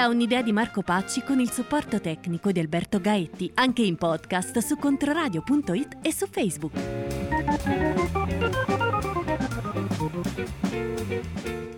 Da un'idea di Marco Pacci con il supporto tecnico di Alberto Gaetti, anche in podcast su controradio.it e su Facebook.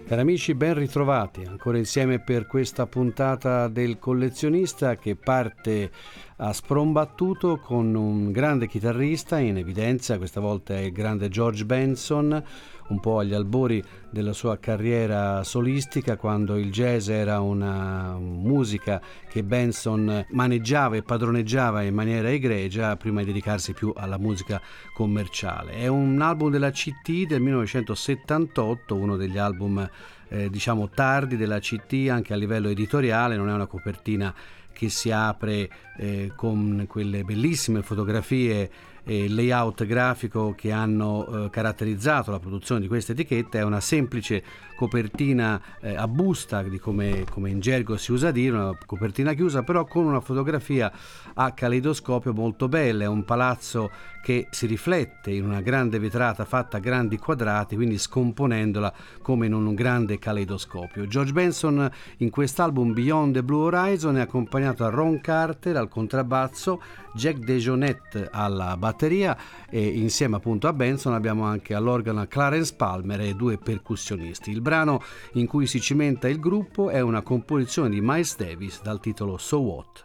Cari amici, ben ritrovati ancora insieme per questa puntata del collezionista che parte a sprombattuto con un grande chitarrista in evidenza, questa volta è il grande George Benson, un po' agli albori della sua carriera solistica quando il jazz era una musica che Benson maneggiava e padroneggiava in maniera egregia prima di dedicarsi più alla musica commerciale. È un album della CT del 1978, uno degli album eh, diciamo tardi della CT anche a livello editoriale, non è una copertina che si apre eh, con quelle bellissime fotografie e layout grafico che hanno eh, caratterizzato la produzione di questa etichetta è una semplice copertina eh, a busta, come, come, in gergo si usa dire, una copertina chiusa, però con una fotografia a caleidoscopio molto bella, è un palazzo che si riflette in una grande vetrata fatta a grandi quadrati, quindi scomponendola come in un grande caleidoscopio. George Benson in quest'album Beyond the Blue Horizon è accompagnato da Ron Carter al contrabbasso, Jack DeJohnette alla batteria e insieme appunto a Benson abbiamo anche all'organo Clarence Palmer e due percussionisti. Il brano in cui si cimenta il gruppo è una composizione di Miles Davis dal titolo So What.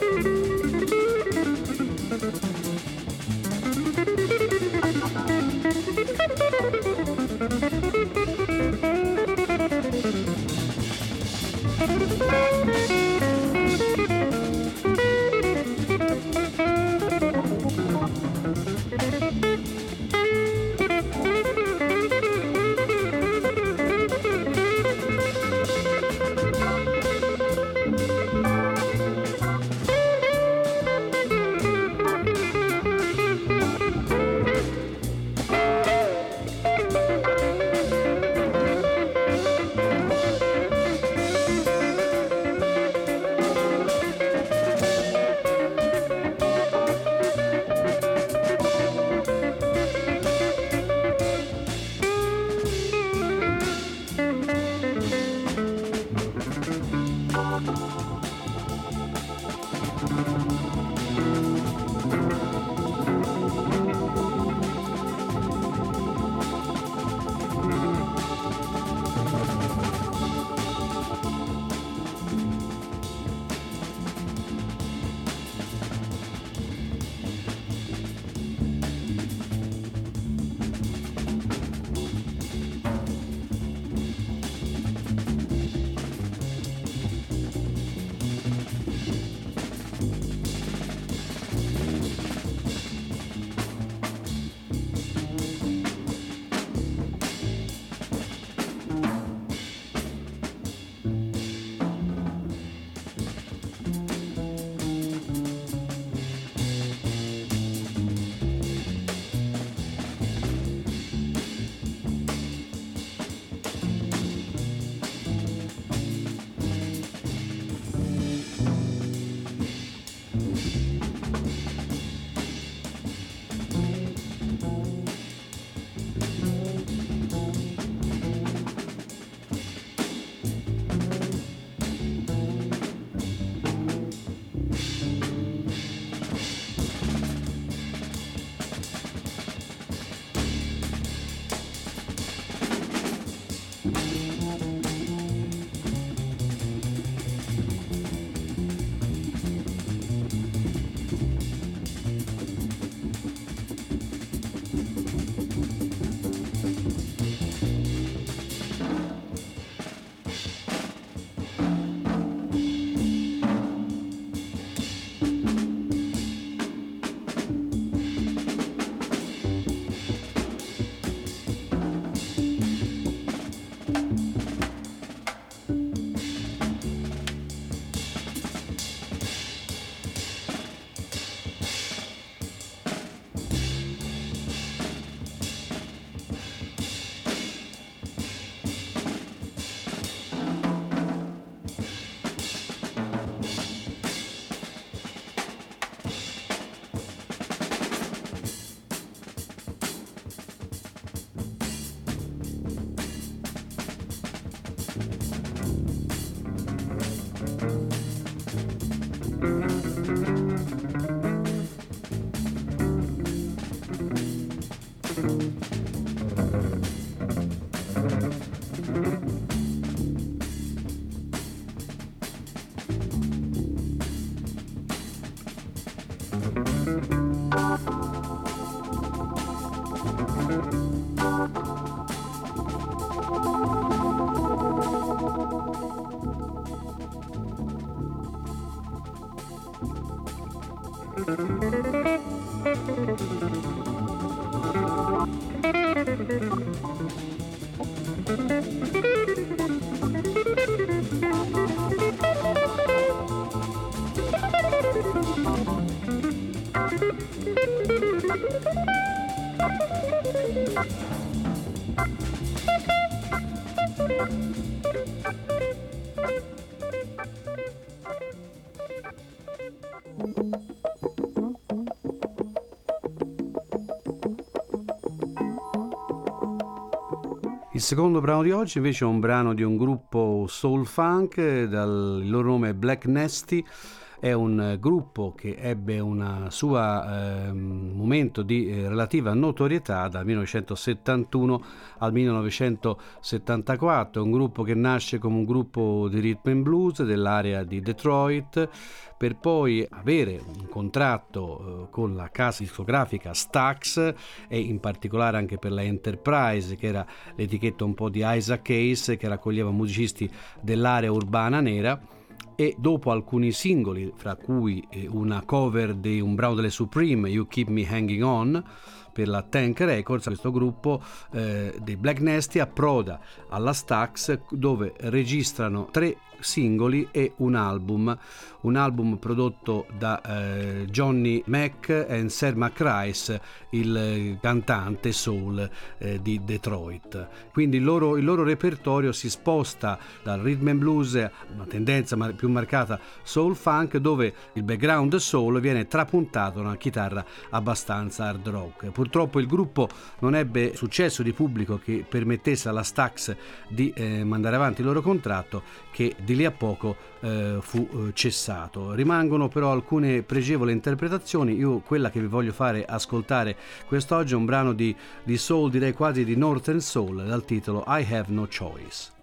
Il secondo brano di oggi invece è un brano di un gruppo soul funk, dal, il loro nome è Black Nasty. È un gruppo che ebbe un suo eh, momento di eh, relativa notorietà dal 1971 al 1974, un gruppo che nasce come un gruppo di rhythm and blues dell'area di Detroit per poi avere un contratto eh, con la casa discografica Stax e in particolare anche per la Enterprise che era l'etichetta un po' di Isaac Case che raccoglieva musicisti dell'area urbana nera e dopo alcuni singoli, fra cui eh, una cover di un brano delle Supreme, You Keep Me Hanging On, per la Tank Records, questo gruppo eh, dei Black Nasty approda alla Stax dove registrano tre singoli e un album, un album prodotto da eh, Johnny Mac e Sir McRice, il cantante soul eh, di Detroit. Quindi il loro, il loro, repertorio si sposta dal rhythm and blues, una tendenza più marcata soul funk, dove il background soul viene trapuntato da una chitarra abbastanza hard rock. Purtroppo il gruppo non ebbe successo di pubblico che permettesse alla Stax di eh, mandare avanti il loro contratto che di lì a poco eh, fu eh, cessato. Rimangono però alcune pregevoli interpretazioni, io quella che vi voglio fare ascoltare quest'oggi è un brano di, di soul, direi quasi di Northern Soul, dal titolo I Have No Choice.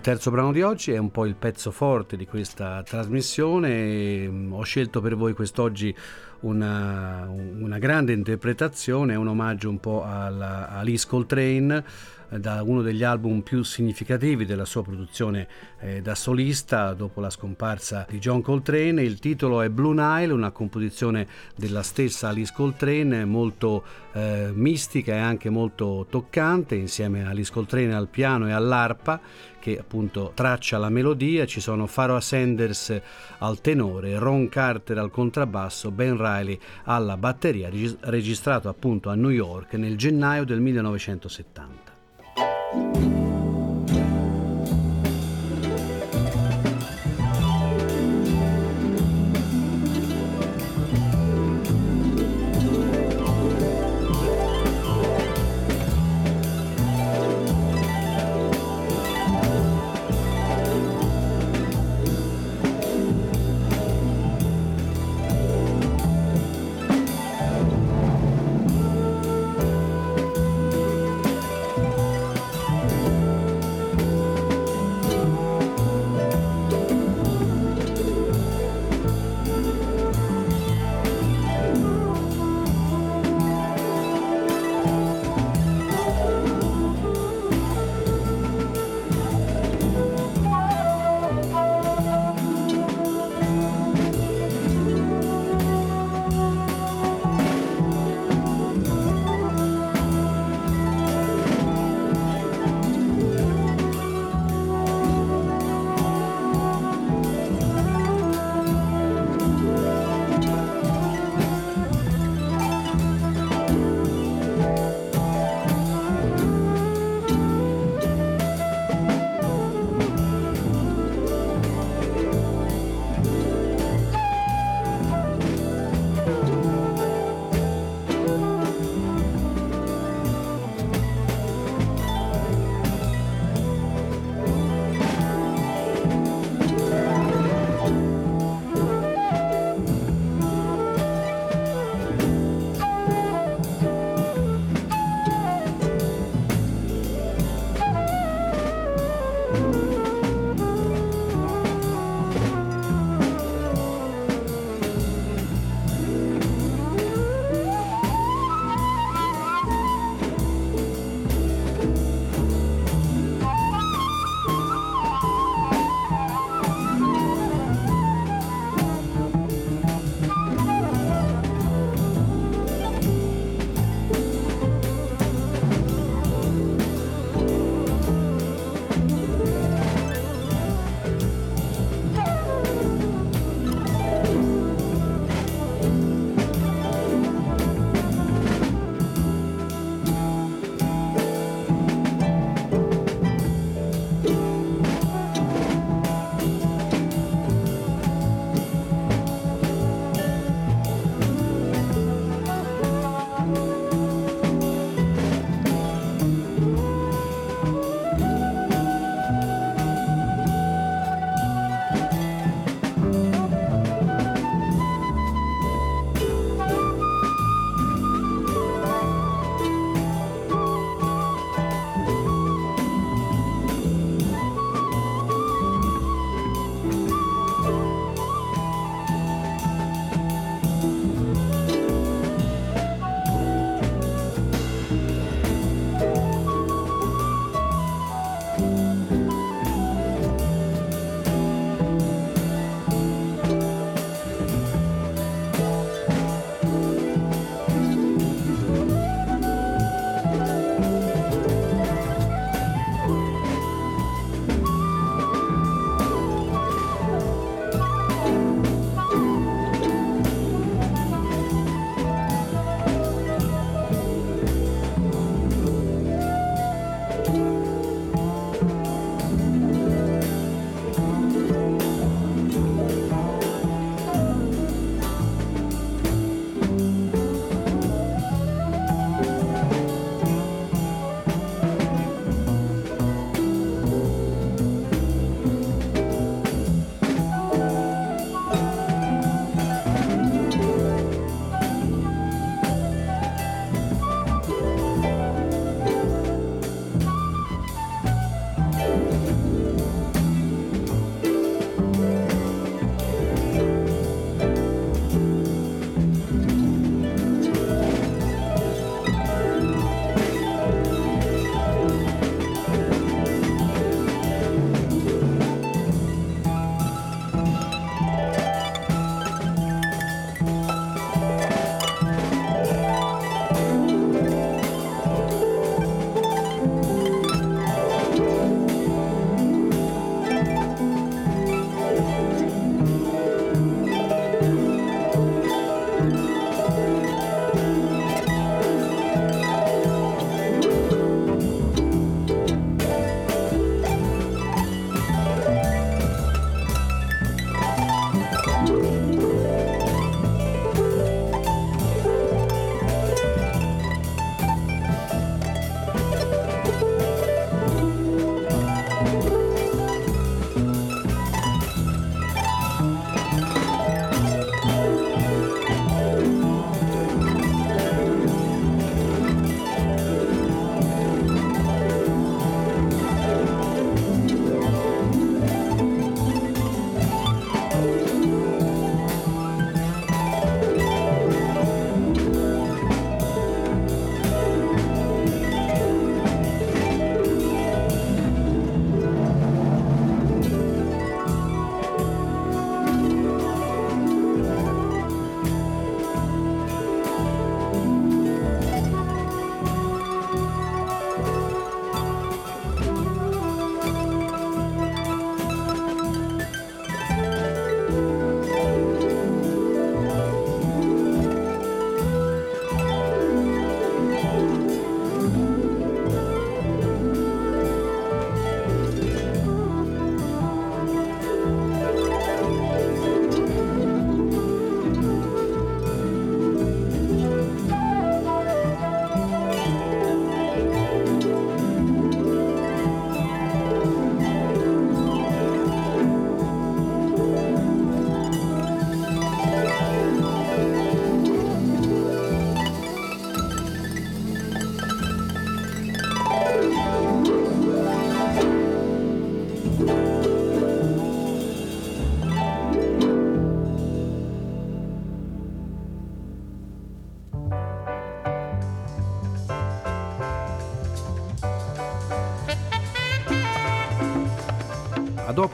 Terzo brano di oggi è un po' il pezzo forte di questa trasmissione. Mm, ho scelto per voi quest'oggi una, una grande interpretazione, un omaggio un po' alla, a Alice Coltrane da uno degli album più significativi della sua produzione eh, da solista dopo la scomparsa di John Coltrane. Il titolo è Blue Nile, una composizione della stessa Alice Coltrane molto eh, mistica e anche molto toccante, insieme a Alice Coltrane al piano e all'arpa che appunto traccia la melodia, ci sono Pharoah Sanders al tenore, Ron Carter al contrabbasso, Ben Riley alla batteria, registrato appunto a New York nel gennaio del 1970.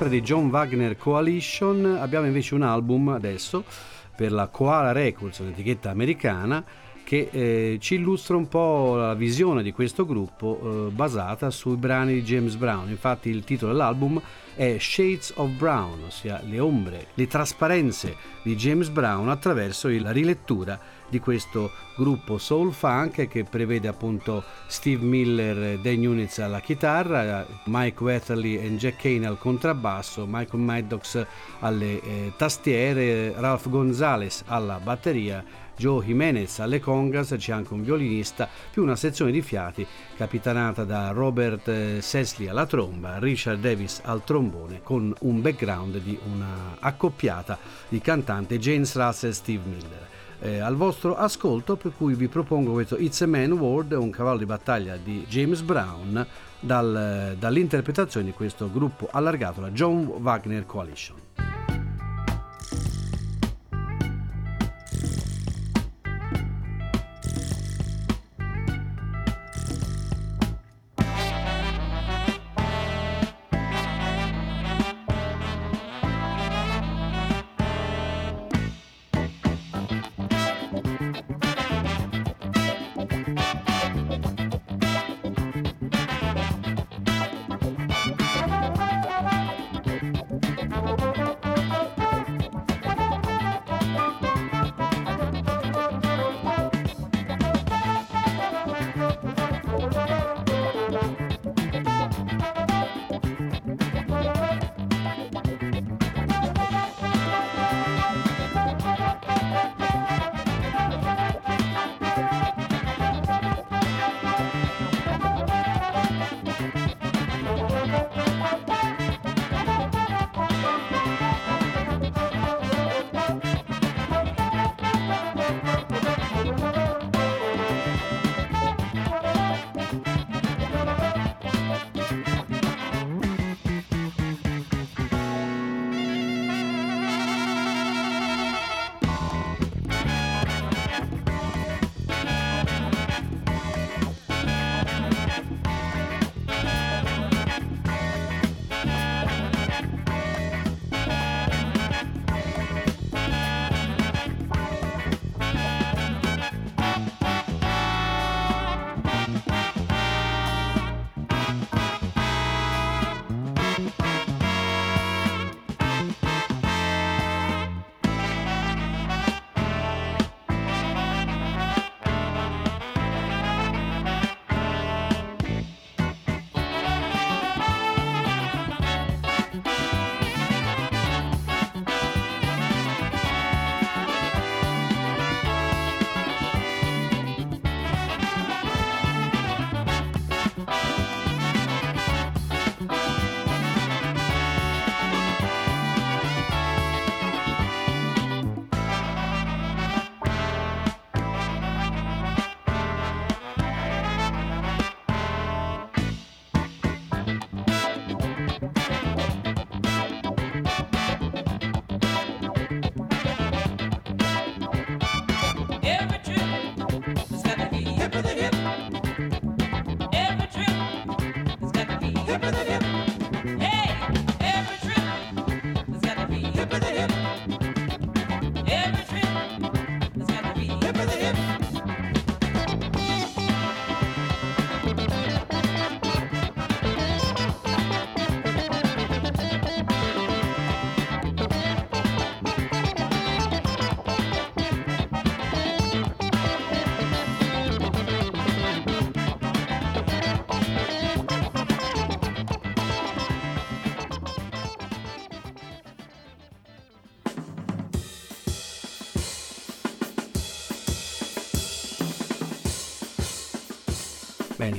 D'opera di John Wagner Coalition, abbiamo invece un album adesso per la Koala Records, un'etichetta americana, che eh, ci illustra un po' la visione di questo gruppo eh, basata sui brani di James Brown. Infatti il titolo dell'album è Shades of Brown, ossia le ombre, le trasparenze di James Brown attraverso la rilettura di questo gruppo soul funk che prevede appunto Steve Miller Dan Units alla chitarra, Mike Wetherly e Jack Kane al contrabbasso, Michael Maddox alle eh, tastiere, Ralph Gonzalez alla batteria, Joe Jimenez alle congas, c'è anche un violinista, più una sezione di fiati capitanata da Robert eh, Sesley alla tromba, Richard Davis al trombone, con un background di una accoppiata di cantante James Russell e Steve Miller eh, al vostro ascolto, per cui vi propongo questo It's a Man World, un cavallo di battaglia di James Brown, dal, dall'interpretazione di questo gruppo allargato, la John Wagner Coalition.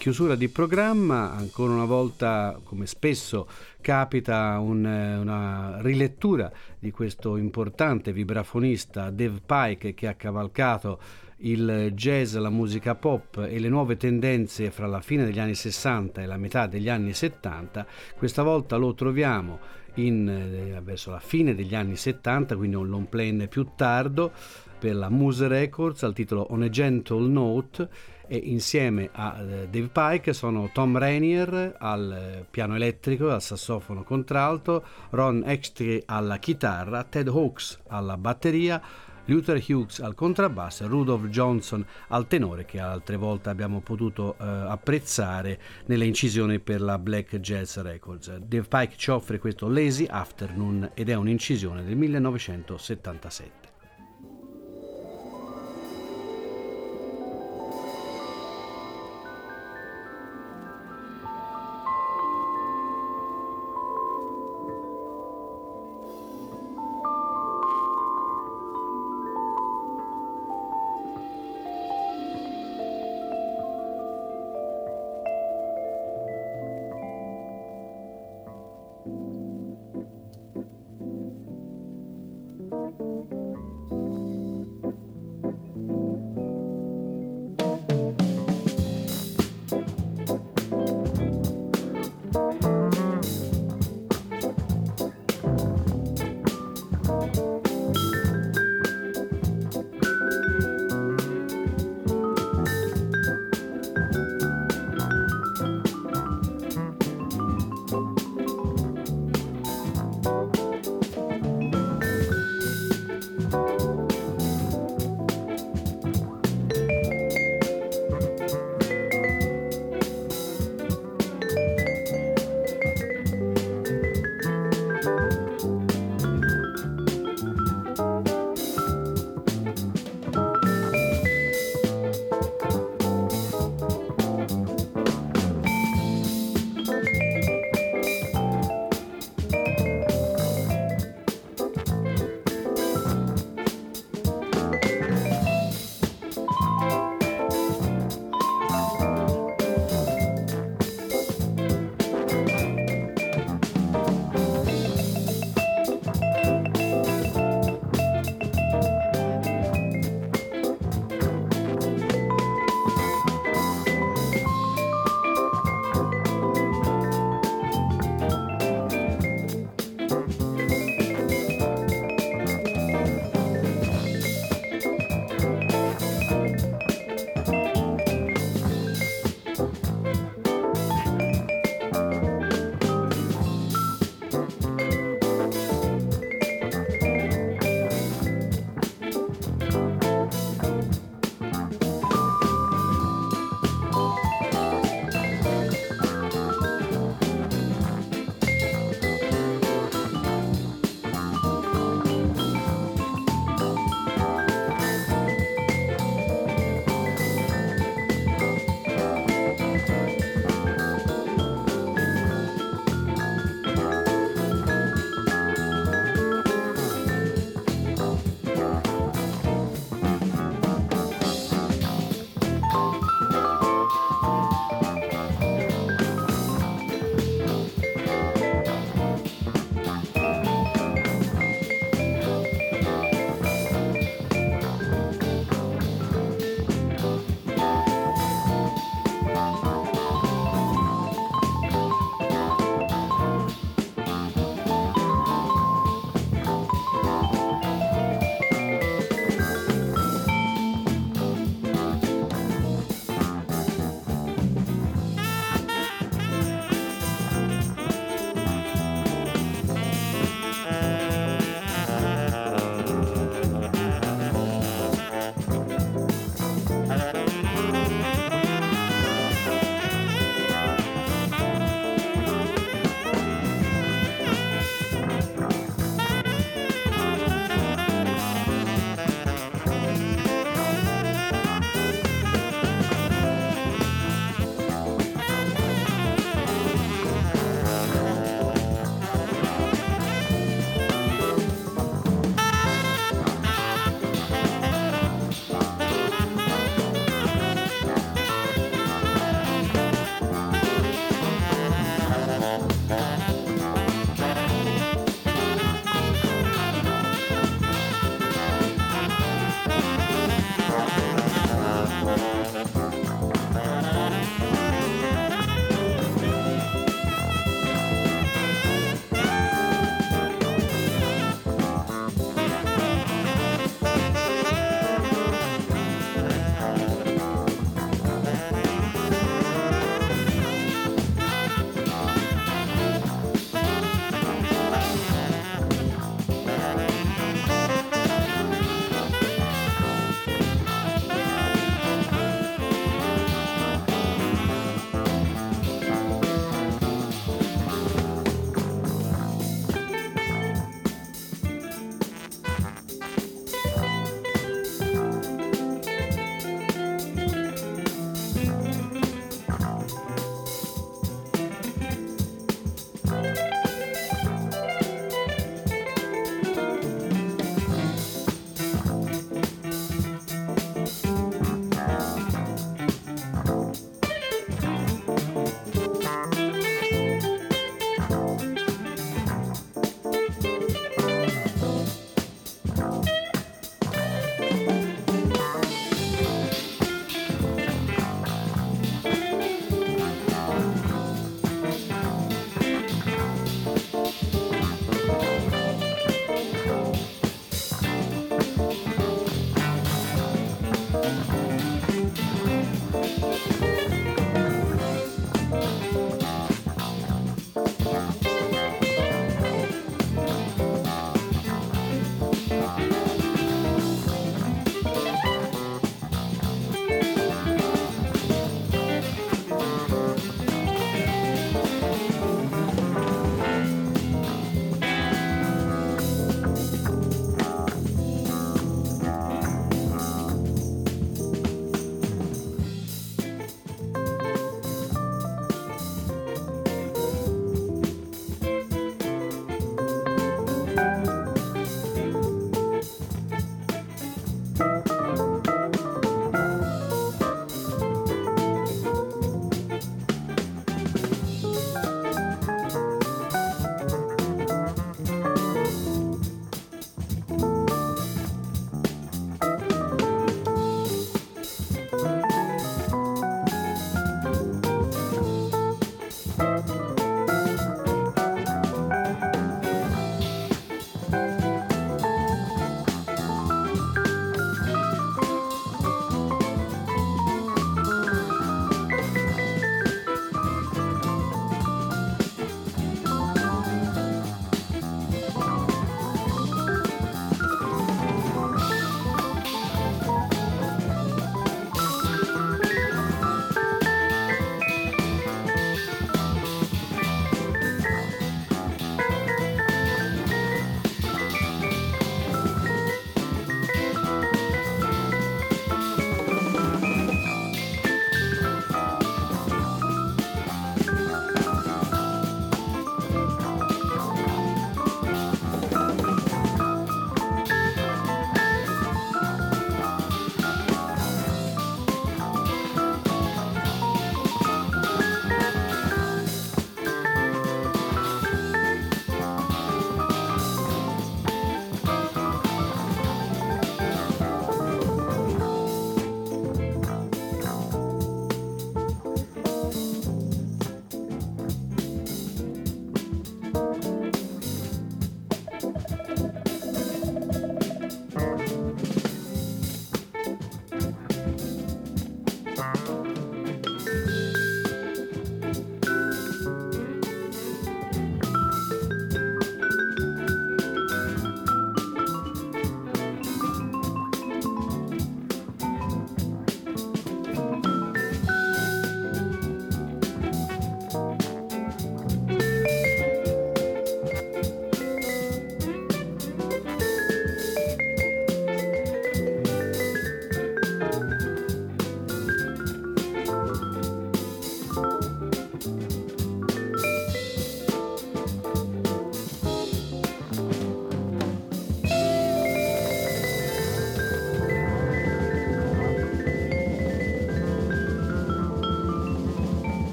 Chiusura di programma, ancora una volta, come spesso capita, un, una rilettura di questo importante vibrafonista Dave Pike che ha cavalcato il jazz, la musica pop e le nuove tendenze fra la fine degli anni 60 e la metà degli anni 70. Questa volta lo troviamo in, eh, verso la fine degli anni 70, quindi un long plane più tardo per la Muse Records al titolo On a Gentle Note e insieme a eh, Dave Pike sono Tom Rainier al eh, piano elettrico, al sassofono contralto, Ron Extry alla chitarra, Ted Hawkes alla batteria, Luther Hughes al contrabbasso e Rudolph Johnson al tenore che altre volte abbiamo potuto eh, apprezzare nelle incisioni per la Black Jazz Records. Dave Pike ci offre questo Lazy Afternoon ed è un'incisione del 1977.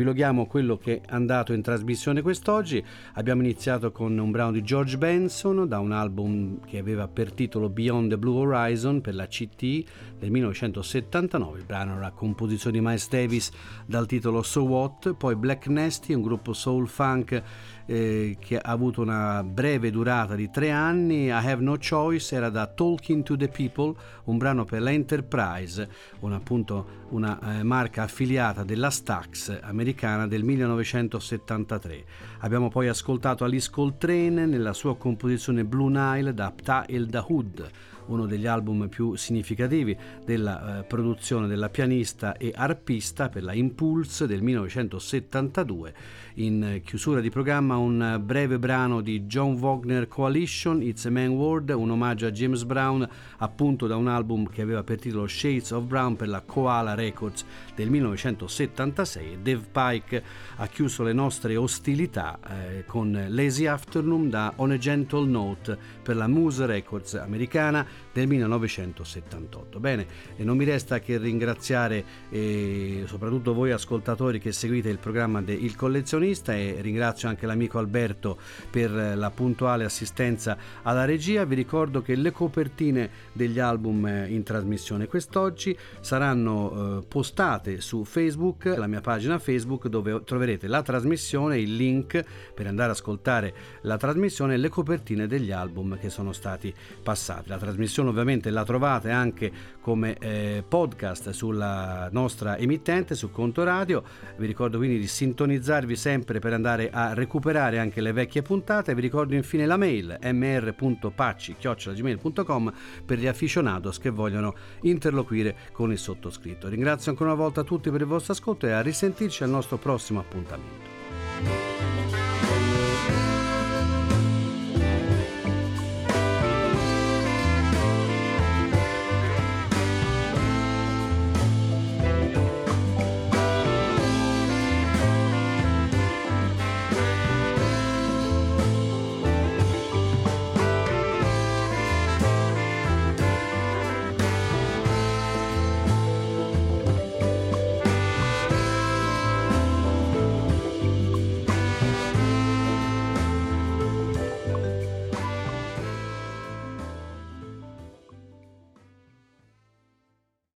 Riepiloghiamo quello che è andato in trasmissione quest'oggi. Abbiamo iniziato con un brano di George Benson da un album che aveva per titolo Beyond the Blue Horizon per la CT del 1979. Il brano era composizione di Miles Davis dal titolo So What, poi Black Nasty, un gruppo soul funk eh, che ha avuto una breve durata di tre anni. I Have No Choice era da Talking to the People, un brano per la Enterprise, un, appunto una eh, marca affiliata della Stax americana del 1973. Abbiamo poi ascoltato Alice Coltrane nella sua composizione Blue Nile da Ptah El Dahoud uno degli album più significativi della eh, produzione della pianista e arpista per la Impulse del 1972. In chiusura di programma un breve brano di John Wagner Coalition, It's a Man World, un omaggio a James Brown appunto da un album che aveva per titolo Shades of Brown per la Koala Records del 1976 Dave Pike ha chiuso le nostre ostilità eh, con Lazy Afternoon da On a Gentle Note per la Muse Records americana del 1978. Bene, e non mi resta che ringraziare eh, soprattutto voi ascoltatori che seguite il programma de Il Collezionista e ringrazio anche l'amico Alberto per la puntuale assistenza alla regia. Vi ricordo che le copertine degli album eh, in trasmissione quest'oggi saranno eh, postate su Facebook, la mia pagina Facebook dove troverete la trasmissione, il link per andare ad ascoltare la trasmissione e le copertine degli album che sono stati passati. La trasmissione trasmissione ovviamente la trovate anche come eh, podcast sulla nostra emittente, su Conto Radio. Vi ricordo quindi di sintonizzarvi sempre per andare a recuperare anche le vecchie puntate. Vi ricordo infine la mail mr.pacci.gmail.com per gli aficionados che vogliono interloquire con il sottoscritto. Ringrazio ancora una volta tutti per il vostro ascolto e a risentirci al nostro prossimo appuntamento.